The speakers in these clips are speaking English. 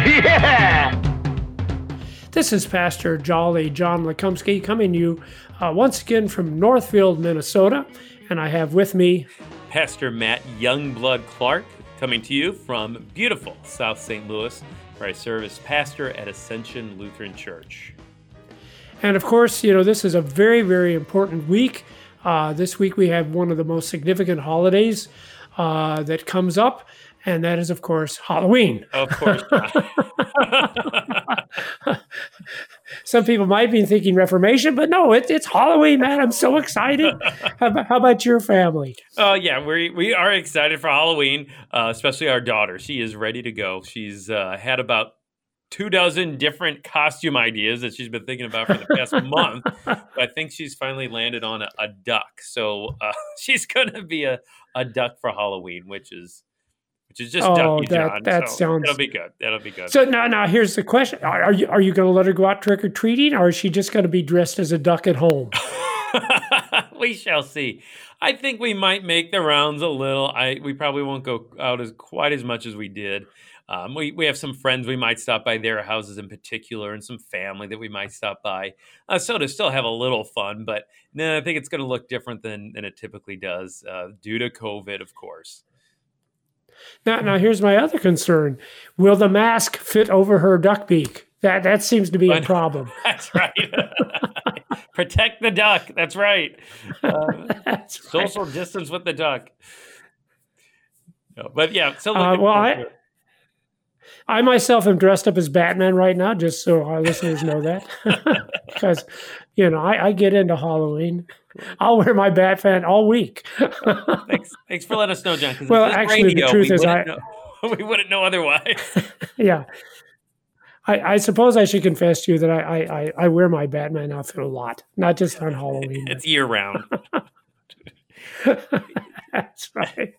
Yeah! This is Pastor Jolly John Lekumsky coming to you uh, once again from Northfield, Minnesota. And I have with me, Pastor Matt Youngblood Clark, coming to you from beautiful South St. Louis, where I serve as pastor at Ascension Lutheran Church. and of course, you know, this is a very, very important week. Uh, this week we have one of the most significant holidays uh, that comes up, and that is, of course, Halloween. Of course, Some people might be thinking Reformation, but no, it, it's Halloween, man. I'm so excited. how, about, how about your family? Oh yeah, we we are excited for Halloween, uh, especially our daughter. She is ready to go. She's uh, had about two dozen different costume ideas that she's been thinking about for the past month. But I think she's finally landed on a, a duck. So uh, she's going to be a, a duck for Halloween, which is which is just Oh, ducky, that- John. that so sounds- That'll be good. That'll be good. So now, now here's the question: Are, are you are you going to let her go out trick or treating, or is she just going to be dressed as a duck at home? we shall see. I think we might make the rounds a little. I we probably won't go out as quite as much as we did. Um, we we have some friends we might stop by their houses in particular, and some family that we might stop by. Uh, so to still have a little fun, but no, I think it's going to look different than than it typically does uh, due to COVID, of course. Now, now here's my other concern: Will the mask fit over her duck beak? That that seems to be a problem. That's right. Protect the duck. That's right. Uh, That's right. social distance with the duck. No, but yeah, so Uh, well, I- I myself am dressed up as Batman right now, just so our listeners know that, because you know I, I get into Halloween. I'll wear my bat fan all week. thanks, thanks for letting us know, John. Well, actually, the truth is I- know, we wouldn't know otherwise. yeah. I, I suppose I should confess to you that I, I, I, I wear my Batman outfit a lot, not just on Halloween. it's year round. That's right.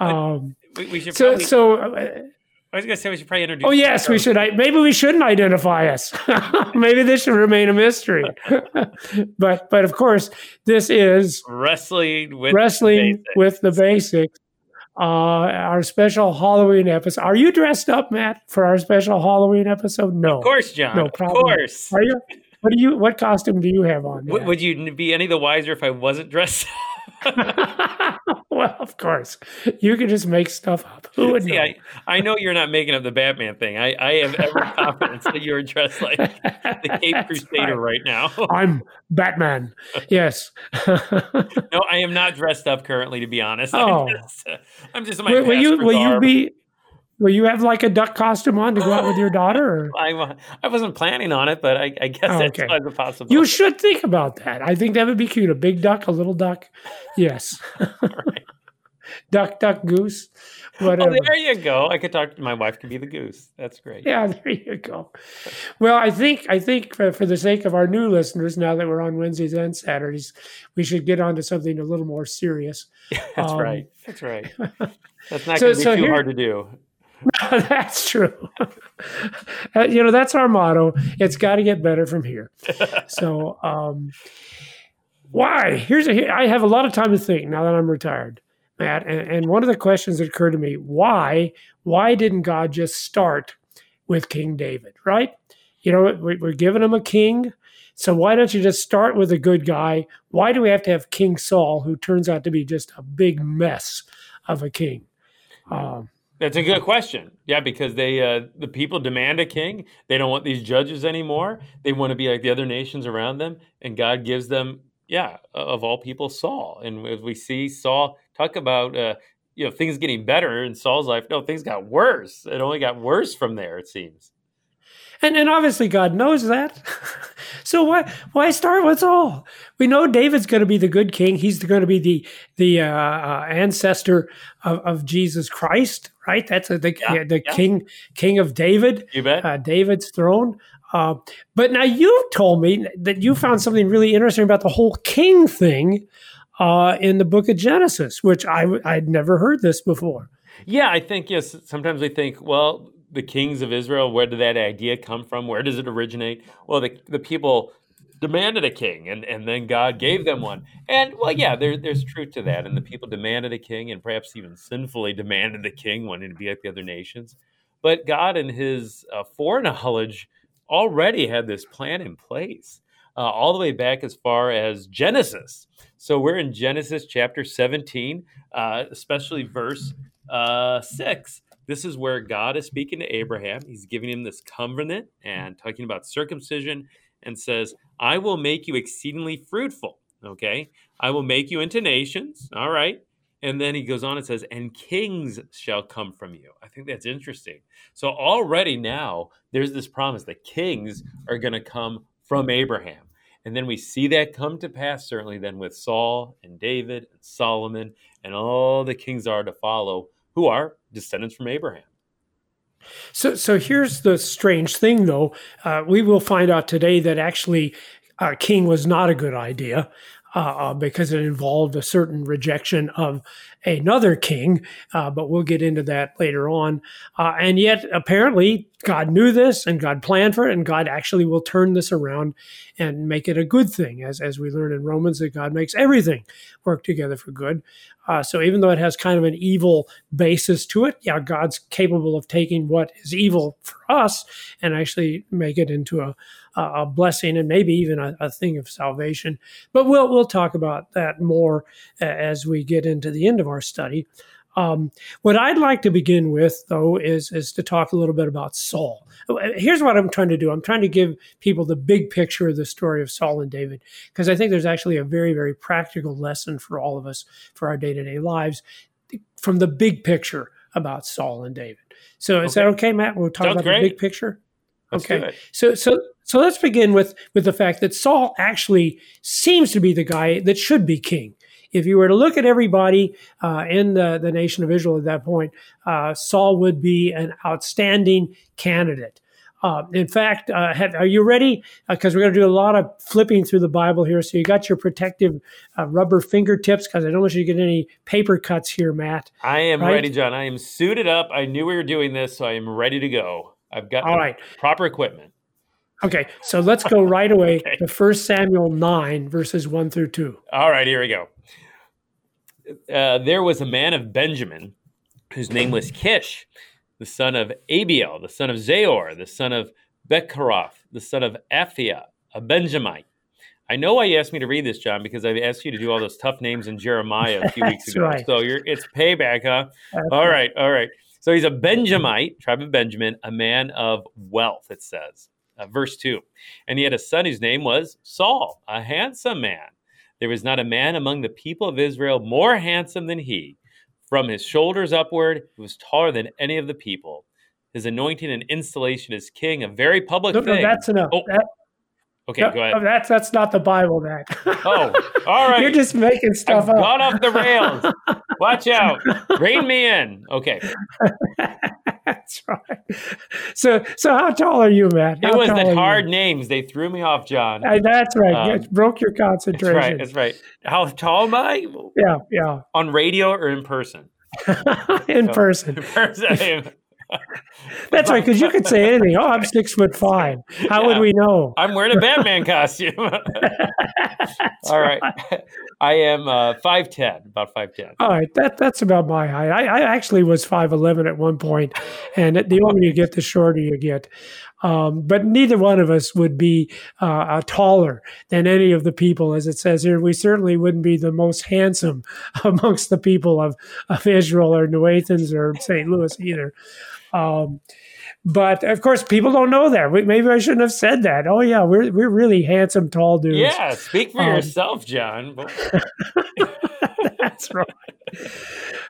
Um, We, we should so, probably. so uh, I was going to say we should probably introduce. oh yes, we should. I, maybe we shouldn't identify us. maybe this should remain a mystery. but, but of course, this is wrestling with wrestling basics. with the basics. Uh, our special Halloween episode. Are you dressed up, Matt, for our special Halloween episode? No, Of course, John. No of course. Are you? What do you? What costume do you have on? Matt? would you be any the wiser if I wasn't dressed? well, of course, you can just make stuff up. Who would See, know? I, I know you're not making up the Batman thing. I, I have every confidence that you're dressed like the Cape Crusader right, now. I'm Batman. Yes. no, I am not dressed up currently, to be honest. Oh. I'm just, uh, I'm just my will, will you? Will you be? Will you have like a duck costume on to go out with your daughter? Or? I, I wasn't planning on it, but I, I guess Oh, that's okay. a possibility. You should think about that. I think that would be cute. A big duck, a little duck. Yes. Duck, duck, goose. Oh, Whatever. there you go. I could talk. My wife could be the goose. That's great. Yeah, there you go. Well, I think I think for, for the sake of our new listeners, now that we're on Wednesdays and Saturdays, we should get on to something a little more serious. That's Um, right. That's right. That's not so- going to be so too here- hard to do. that's true. Uh, you know, that's our motto. It's got to get better from here. So, um, why? Here's a. here- I have a lot of time to think now that I'm retired, Matt. And, and one of the questions that occurred to me: Why? Why didn't God just start with King David? Right? You know, we- we're giving him a king. So why don't you just start with a good guy? Why do we have to have King Saul, who turns out to be just a big mess of a king? Um, That's a good question. Yeah, because they uh, the people demand a king. They don't want these judges anymore. They want to be like the other nations around them, and God gives them, yeah, of all people, Saul. And as we see Saul talk about, uh, you know, things getting better in Saul's life. No, things got worse. It only got worse from there. It seems. And, and obviously God knows that. so why why start with Saul? We know David's going to be the good king. He's going to be the the uh, uh, ancestor of, of Jesus Christ, right? That's a, the Yeah, the yeah. king king of David, You bet. uh, David's throne. Uh, but now you've told me that you found something really interesting about the whole king thing uh, in the book of Genesis, which I I'd never heard this before. Yeah, I think yes. Sometimes we think, well, the kings of Israel. Where did that idea come from? Where does it originate? Well, the the people demanded a king, and and then God gave them one. And well, yeah, there, there's truth to that. And the people demanded a king, and perhaps even sinfully demanded a king, wanting to be like the other nations. But God, in His uh, foreknowledge, already had this plan in place, uh, all the way back as far as Genesis. So we're in Genesis chapter 17, uh, especially verse uh, 6. This is where God is speaking to Abraham. He's giving him this covenant and talking about circumcision and says, I will make you exceedingly fruitful. Okay. I will make you into nations. All right. And then he goes on and says, and kings shall come from you. I think that's interesting. So already now there's this promise that kings are going to come from Abraham. And then we see that come to pass, certainly then with Saul and David and Solomon and all the kings are to follow who are descendants from Abraham. So, so here's the strange thing, though. Uh, we will find out today that actually uh, king was not a good idea uh, uh, because it involved a certain rejection of another king. Uh, but we'll get into that later on. Uh, and yet, apparently, God knew this and God planned for it, and God actually will turn this around and make it a good thing, as as we learn in Romans that God makes everything work together for good. Uh, so even though it has kind of an evil basis to it, yeah, God's capable of taking what is evil for us and actually make it into a, a blessing and maybe even a, a thing of salvation. But we'll we'll talk about that more uh, as we get into the end of our study. Um, what I'd like to begin with, though, is is to talk a little bit about Saul. Here's what I'm trying to do. I'm trying to give people the big picture of the story of Saul and David, because I think there's actually a very, very practical lesson for all of us for our day to day lives from the big picture about Saul and David. So is that okay, Matt? We'll talk Sounds about great. the big picture. Let's okay. So so so let's begin with with the fact that Saul actually seems to be the guy that should be king. If you were to look at everybody uh, in the, the nation of Israel at that point, uh, Saul would be an outstanding candidate. Uh, in fact, uh, have, are you ready? Because we're going to do a lot of flipping through the Bible here. So you got your protective uh, rubber fingertips because I don't want you to get any paper cuts here, Matt. I am Right? ready, John. I am suited up. I knew we were doing this, so I am ready to go. I've got all right proper equipment. Okay, so let's go right away Okay. to 1 Samuel 9, verses 1 through 2. All right, here we go. Uh, there was a man of Benjamin whose name was Kish, the son of Abiel, the son of Zeror, the son of Becorath, the son of Aphiah, a Benjamite. I know why you asked me to read this, John, because I asked you to do all those tough names in Jeremiah a few weeks ago. right. So you're, it's payback, huh? That's All right, all right. So he's a Benjamite, tribe of Benjamin, a man of wealth, it says. Uh, verse 2. And he had a son whose name was Saul, a handsome man. There was not a man among the people of Israel more handsome than he. From his shoulders upward, he was taller than any of the people. His anointing and installation as king, a very public No, no, that's enough. Oh, That- okay, no, go ahead. That's that's not the Bible, Matt. Oh, all right. You're just making I've stuff up. gone off the rails. Watch out. Rein me in. Okay. That's right. So, so how tall are you, Matt? It was the you? hard names. They threw me off, John. Uh, that's right. Um, it broke your concentration. That's right. That's right. How tall am I? Yeah, yeah. On radio or in person? In Oh. person. In person. That's right. Because you could say anything. Oh, I'm six foot five. How would we know? I'm wearing a Batman costume. All right. I am uh, 5'10, about 5'10. All right, that that's about my height. I, I actually was five eleven at one point, and the older you get, the shorter you get. Um, but neither one of us would be uh, uh, taller than any of the people, as it says here. We certainly wouldn't be the most handsome amongst the people of, of Israel or New Athens or St. Louis either. Um, but of course, people don't know that. We- Maybe I shouldn't have said that. Oh yeah, we're we're really handsome, tall dudes. Yeah, speak for Um, yourself, John. That's right.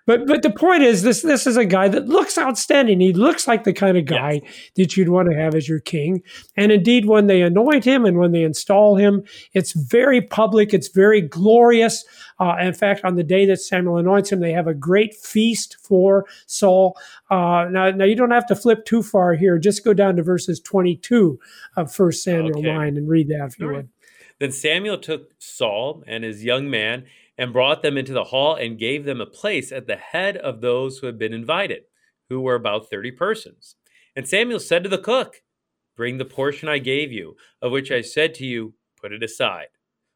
But but the point is this this is a guy that looks outstanding. He looks like the kind of guy that you'd want to have as your king. And indeed, when they anoint him and when they install him, it's very public. It's very glorious. Uh, in fact, on the day that Samuel anoints him, they have a great feast for Saul. Uh, now, now you don't have to flip too far here. Just go down to verses 22 of First Samuel Okay. 9 and read that if you All right. would. Then Samuel took Saul and his young man and brought them into the hall and gave them a place at the head of those who had been invited, who were about 30 persons. And Samuel said to the cook, Bring the portion I gave you, of which I said to you, Put it aside.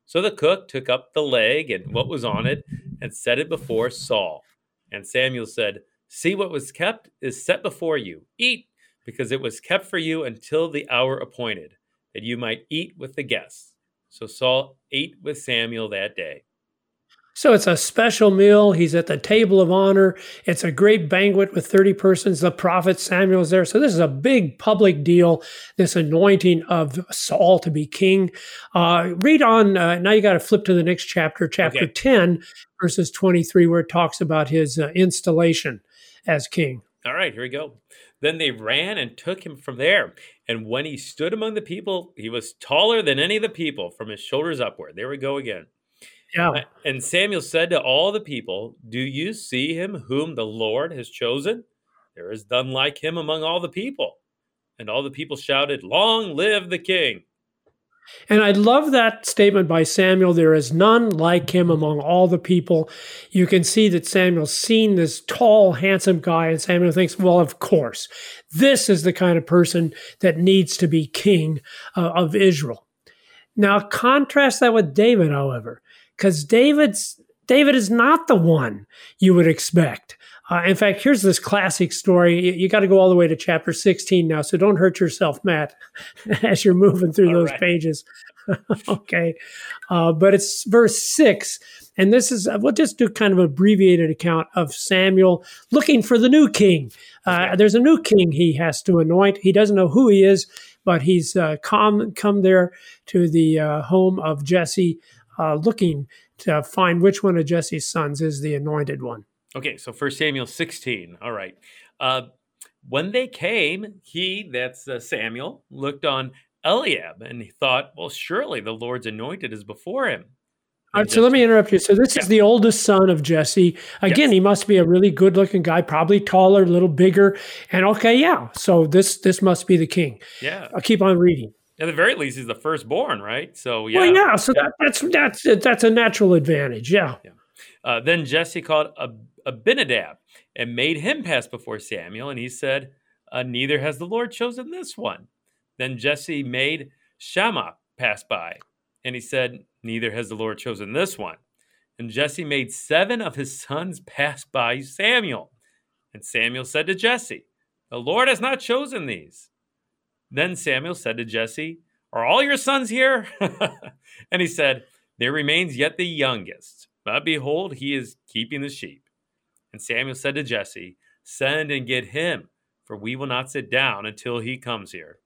So the cook took up the leg and what was on it and set it before Saul. And Samuel said, See what was kept is set before you. Eat, because it was kept for you until the hour appointed, that you might eat with the guests. So Saul ate with Samuel that day. So it's a special meal. He's at the table of honor. It's a great banquet with 30 persons. The prophet Samuel's there. So this is a big public deal, this anointing of Saul to be king. Uh, read on. Uh, now you got to flip to the next chapter, chapter Okay. 10, verses 23, where it talks about his uh, installation as king. All right, here we go. Then they ran and took him from there. And when he stood among the people, he was taller than any of the people from his shoulders upward. There we go again. Yeah. And Samuel said to all the people, Do you see him whom the Lord has chosen? There is none like him among all the people. And all the people shouted, Long live the king. And I love that statement by Samuel. There is none like him among all the people. You can see that Samuel's seen this tall, handsome guy, and Samuel thinks, well, of course, this is the kind of person that needs to be king uh, of Israel. Now, contrast that with David, however, because David's David is not the one you would expect. Uh, in fact, here's this classic story. You, you got to go all the way to chapter 16 now, so don't hurt yourself, Matt, as you're moving through All those right. pages. okay. Uh, but it's verse 6. And this is, we'll just do kind of an abbreviated account of Samuel looking for the new king. Uh, there's a new king he has to anoint. He doesn't know who he is, but he's uh, come, come there to the uh, home of Jesse uh, looking to find which one of Jesse's sons is the anointed one. Okay, so First Samuel 16. All right. Uh, when they came, he, that's uh, Samuel, looked on Eliab and he thought, well, surely the Lord's anointed is before him. All right, so let me interrupt you. So this Yeah. is the oldest son of Jesse. Again, Yes. he must be a really good-looking guy, probably taller, a little bigger. And okay, yeah. So this this must be the king. Yeah. I'll keep on reading. At the very least, he's the firstborn, right? So, yeah. Well, yeah. So that, that's that's that's a natural advantage. Yeah. Uh, then Jesse called Ab- Abinadab and made him pass before Samuel, and he said, uh, Neither has the Lord chosen this one. Then Jesse made Shammah pass by, and he said, Neither has the Lord chosen this one. And Jesse made seven of his sons pass by Samuel. And Samuel said to Jesse, The Lord has not chosen these. Then Samuel said to Jesse, Are all your sons here? and he said, There remains yet the youngest, but behold, he is keeping the sheep. And Samuel said to Jesse, Send and get him, for we will not sit down until he comes here.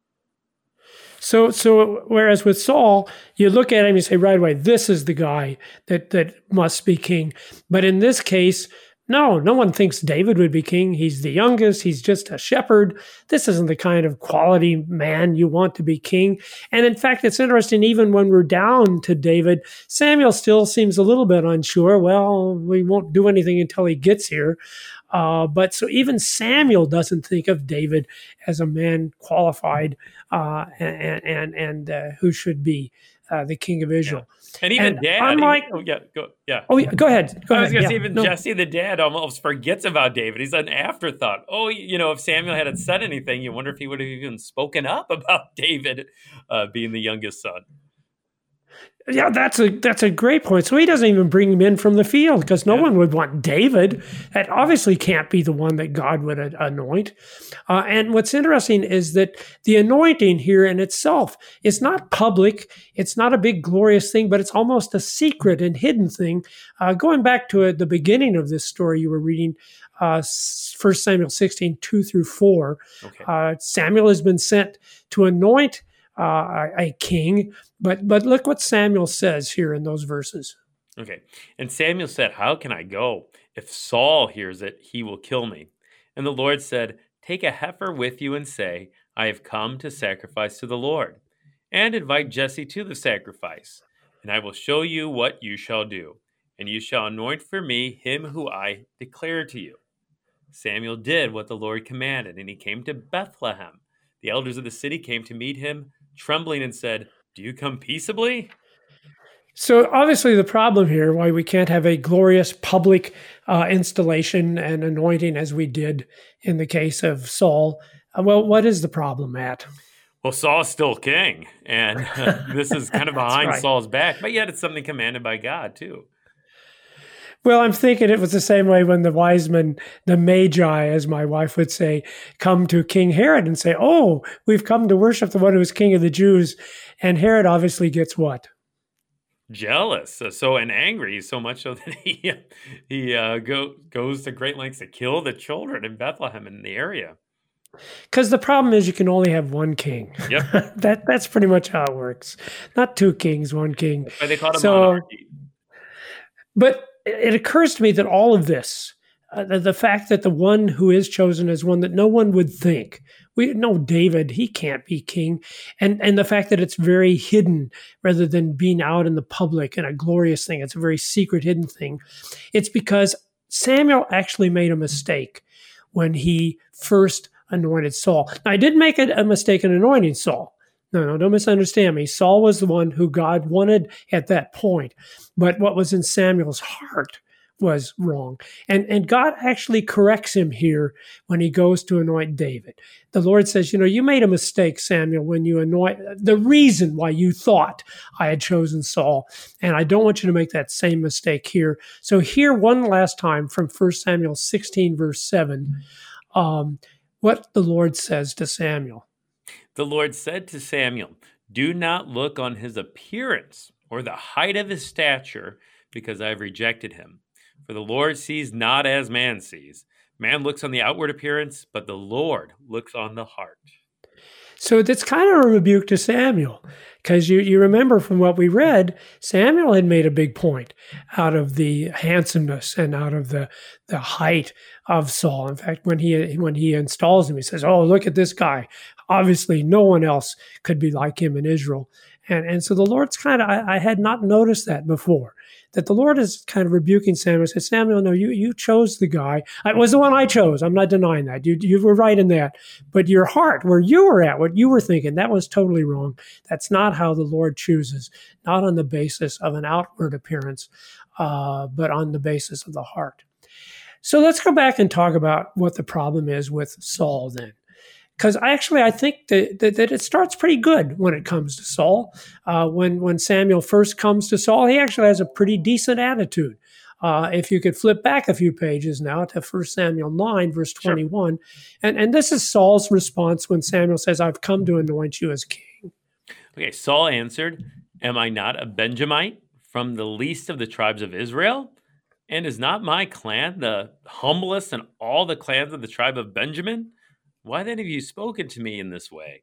So so whereas with Saul, you look at him, you say right away, this is the guy that that must be king. But in this case, no, no one thinks David would be king. He's the youngest. He's just a shepherd. This isn't the kind of quality man you want to be king. And in fact, it's interesting, even when we're down to David, Samuel still seems a little bit unsure. Well, we won't do anything until he gets here. Uh, but so even Samuel doesn't think of David as a man qualified uh, and and, and uh, who should be uh, the king of Israel. And even And dad, unlike- even- oh, yeah, go, yeah. Oh, yeah, go ahead. Go I was going to Yeah, say, even no. Jesse, the dad, almost forgets about David. He's an afterthought. Oh, you know, if Samuel hadn't said anything, you wonder if he would have even spoken up about David uh, being the youngest son. Yeah, that's a that's a great point. So he doesn't even bring him in from the field because no Yeah. one would want David. That obviously can't be the one that God would anoint. Uh, and what's interesting is that the anointing here in itself is not public. It's not a big glorious thing, but it's almost a secret and hidden thing. Uh, going back to uh, the beginning of this story you were reading, uh, First Samuel 16, 2 through 4, Okay. uh, Samuel has been sent to anoint uh, a king, but but look what Samuel says here in those verses. Okay. And Samuel said, How can I go? If Saul hears it, he will kill me. And the Lord said, Take a heifer with you and say, I have come to sacrifice to the Lord. And invite Jesse to the sacrifice. And I will show you what you shall do. And you shall anoint for me him who I declare to you. Samuel did what the Lord commanded, and he came to Bethlehem. The elders of the city came to meet him, trembling, and said, Do you come peaceably? So obviously, the problem here, why we can't have a glorious public uh, installation and anointing as we did in the case of Saul. Uh, well, what is the problem, Matt? Well, Saul's still king, and uh, this is kind of behind right. Saul's back, but yet it's something commanded by God too. Well, I'm thinking it was the same way when the wise men, the magi, as my wife would say, come to King Herod and say, Oh, we've come to worship the one who is king of the Jews. And Herod obviously gets what? jealous, uh, so and angry, so much so that he he uh, go, goes to great lengths to kill the children in Bethlehem in the area. Because the problem is you can only have one king. Yep, that that's pretty much how it works. Not two kings, one king. but they called him So- monarchy. But it occurs to me that all of this, uh, the, the fact that the one who is chosen is one that no one would think. We know David; he can't be king, and and the fact that it's very hidden rather than being out in the public and a glorious thing. It's a very secret, hidden thing. It's because Samuel actually made a mistake when he first anointed Saul. Now, I did make a, a mistake in anointing Saul. No, no, don't misunderstand me. Saul was the one who God wanted at that point. But what was in Samuel's heart was wrong. And and God actually corrects him here when he goes to anoint David. The Lord says, you know, you made a mistake, Samuel, when you anoint the reason why you thought I had chosen Saul. And I don't want you to make that same mistake here. So here one last time from 1 Samuel 16, verse 7, um, what the Lord says to Samuel. The Lord said to Samuel, Do not look on his appearance or the height of his stature, because I have rejected him. For the Lord sees not as man sees. Man looks on the outward appearance, but the Lord looks on the heart. So that's kind of a rebuke to Samuel, because you, you remember from what we read, Samuel had made a big point out of the handsomeness and out of the the height of Saul. In fact, when he when he installs him, he says, "Oh, look at this guy. Obviously, no one else could be like him in Israel." And and so the Lord's kind of I, I had not noticed that before. That the Lord is kind of rebuking Samuel. Says Samuel, no, you you chose the guy. It was the one I chose. I'm not denying that. You you were right in that. But your heart, where you were at, what you were thinking, that was totally wrong. That's not how the Lord chooses. Not on the basis of an outward appearance, uh, but on the basis of the heart. So let's go back and talk about what the problem is with Saul then because actually I think that, that, that, it starts pretty good when it comes to Saul. Uh, when when Samuel first comes to Saul, he actually has a pretty decent attitude. Uh, if you could flip back a few pages now to 1 Samuel 9, verse 21, and, and this is Saul's response when Samuel says, I've come to anoint you as king. Okay, Saul answered, Am I not a Benjamite from the least of the tribes of Israel? And is not my clan the humblest in all the clans of the tribe of Benjamin? Why then have you spoken to me in this way?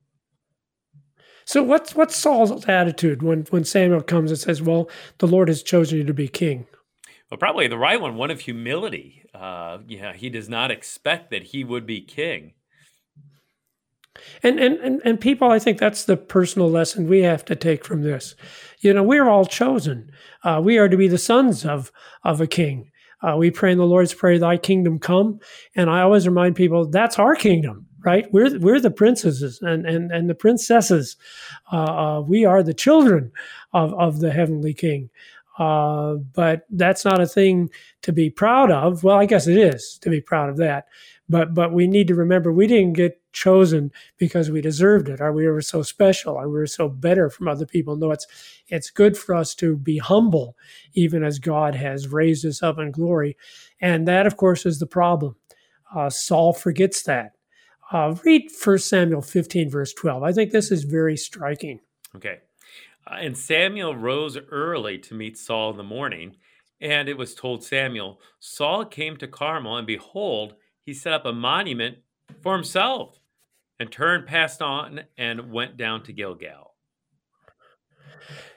So what's what's Saul's attitude when, when Samuel comes and says, Well, the Lord has chosen you to be king? Well, probably the right one, one of humility. Uh, yeah, he does not expect that he would be king. And, and and and people, I think that's the personal lesson we have to take from this. You know, we're all chosen. Uh, we are to be the sons of of a king. Uh, we pray in the Lord's Prayer, "Thy kingdom come." And I always remind people that's our kingdom, right? We're we're the princesses and and and the princesses. Uh, uh, we are the children of of the heavenly King. Uh, but that's not a thing to be proud of. Well, I guess it is to be proud of that. But but we need to remember we didn't get chosen because we deserved it Are we ever so special Are we so better from other people. No, it's it's good for us to be humble, even as God has raised us up in glory. And that, of course, is the problem. Uh, Saul forgets that. Uh, read 1 Samuel 15, verse 12. I think this is very striking. Okay. Uh, and Samuel rose early to meet Saul in the morning. And it was told Samuel, Saul came to Carmel, and behold, he set up a monument for himself and turned past on and went down to Gilgal.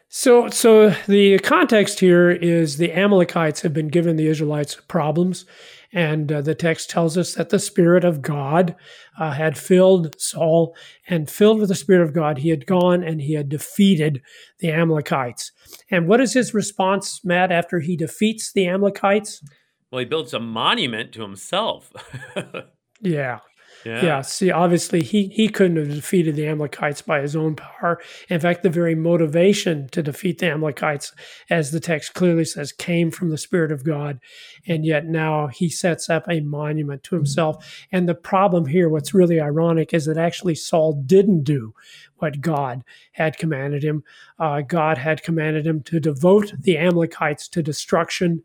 So, so the context here is the Amalekites have been given the Israelites problems, and uh, the text tells us that the Spirit of God uh, had filled Saul, and filled with the Spirit of God, he had gone and he had defeated the Amalekites. And what is his response, Matt, after he defeats the Amalekites? Well, he builds a monument to himself. Yeah. Yeah. Yeah. See, obviously, he, he couldn't have defeated the Amalekites by his own power. In fact, the very motivation to defeat the Amalekites, as the text clearly says, came from the Spirit of God. And yet now he sets up a monument to himself. And the problem here, what's really ironic, is that actually Saul didn't do what God had commanded him. Uh, God had commanded him to devote the Amalekites to destruction.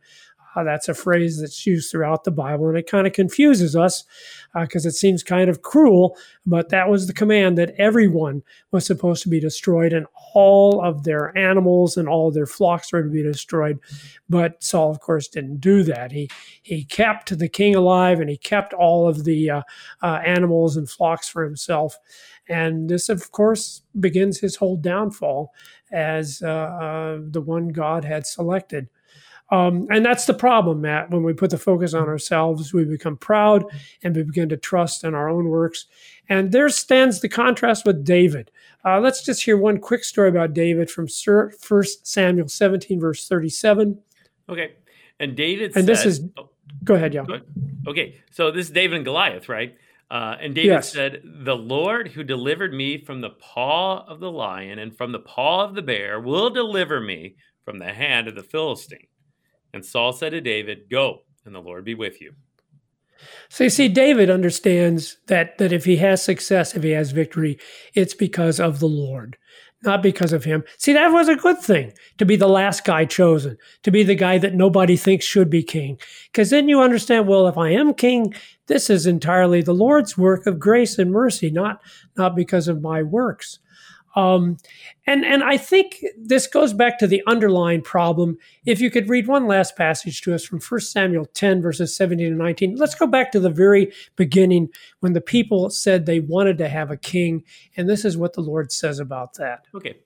Uh, that's a phrase that's used throughout the Bible, and it kind of confuses us because uh, it seems kind of cruel. But that was the command that everyone was supposed to be destroyed, and all of their animals and all of their flocks were to be destroyed. But Saul, of course, didn't do that. He he kept the king alive, and he kept all of the uh, uh animals and flocks for himself. And this, of course, begins his whole downfall as uh, uh, the one God had selected. Um, and that's the problem, Matt. When we put the focus on ourselves, we become proud and we begin to trust in our own works. And there stands the contrast with David. Uh, let's just hear one quick story about David from First Samuel 17, verse 37. Okay. And David and said, this is, oh, go ahead, yeah. Okay. So this is David and Goliath, right? Uh, and David Yes. said, The Lord who delivered me from the paw of the lion and from the paw of the bear will deliver me from the hand of the Philistine. And Saul said to David, Go, and the Lord be with you. So you see, David understands that that if he has success, if he has victory, it's because of the Lord, not because of him. See, that was a good thing to be the last guy chosen, to be the guy that nobody thinks should be king. Because then you understand, well, if I am king, this is entirely the Lord's work of grace and mercy, not not because of my works. Um, and and I think this goes back to the underlying problem. If you could read one last passage to us from 1 Samuel 10, verses 17 and 19. Let's go back to the very beginning when the people said they wanted to have a king. And this is what the Lord says about that. Okay.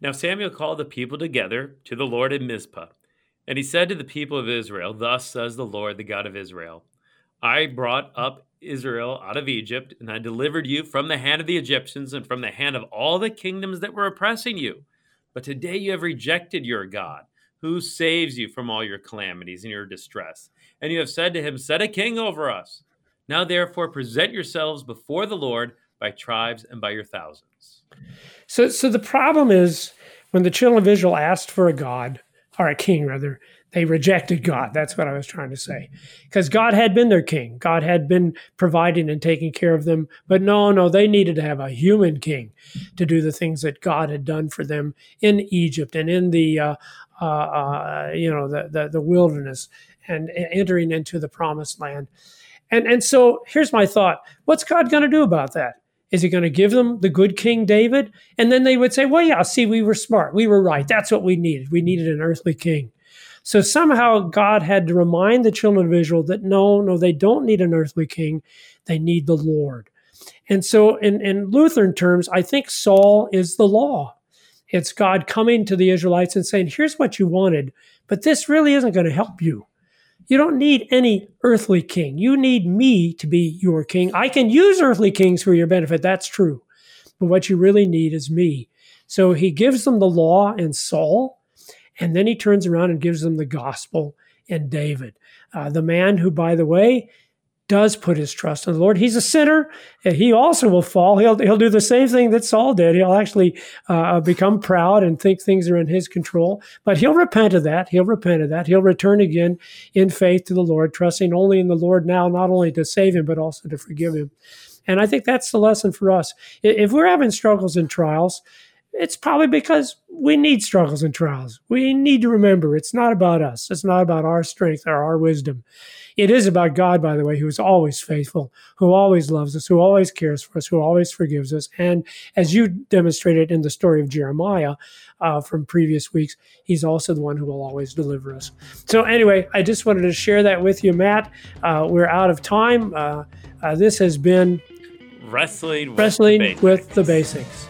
Now Samuel called the people together to the Lord in Mizpah. And he said to the people of Israel, Thus says the Lord, the God of Israel I brought up Israel out of Egypt, and I delivered you from the hand of the Egyptians and from the hand of all the kingdoms that were oppressing you. But today you have rejected your God, who saves you from all your calamities and your distress. And you have said to him, Set a king over us. Now therefore present yourselves before the Lord by tribes and by your thousands. So, so the problem is when the children of Israel asked for a God, or a king rather, they rejected God. That's what I was trying to say. Because God had been their king. God had been providing and taking care of them. But no, no, they needed to have a human king to do the things that God had done for them in Egypt and in the, uh, uh, uh, you know, the, the, the wilderness and entering into the promised land. And, and so here's my thought. What's God going to do about that? Is he going to give them the good King David? And then they would say, well, yeah, see, we were smart. We were right. That's what we needed. We needed an earthly king. So somehow God had to remind the children of Israel that no, no, they don't need an earthly king. They need the Lord. And so in, in Lutheran terms, I think Saul is the law. It's God coming to the Israelites and saying, here's what you wanted, but this really isn't going to help you. You don't need any earthly king. You need me to be your king. I can use earthly kings for your benefit. That's true. But what you really need is me. So he gives them the law and Saul. And then he turns around and gives them the gospel and David, uh, the man who, by the way, does put his trust in the Lord. He's a sinner. He also will fall. He'll, he'll do the same thing that Saul did. He'll actually uh, become proud and think things are in his control. But he'll repent of that. He'll repent of that. He'll return again in faith to the Lord, trusting only in the Lord now, not only to save him, but also to forgive him. And I think that's the lesson for us. If we're having struggles and trials, it's probably because we need struggles and trials. We need to remember it's not about us. It's not about our strength or our wisdom. It is about God, by the way, who is always faithful, who always loves us, who always cares for us, who always forgives us. And as you demonstrated in the story of Jeremiah uh, from previous weeks, he's also the one who will always deliver us. So, anyway, I just wanted to share that with you, Matt. Uh, we're out of time. Uh, uh this has been Wrestling with Wrestling the with the Basics.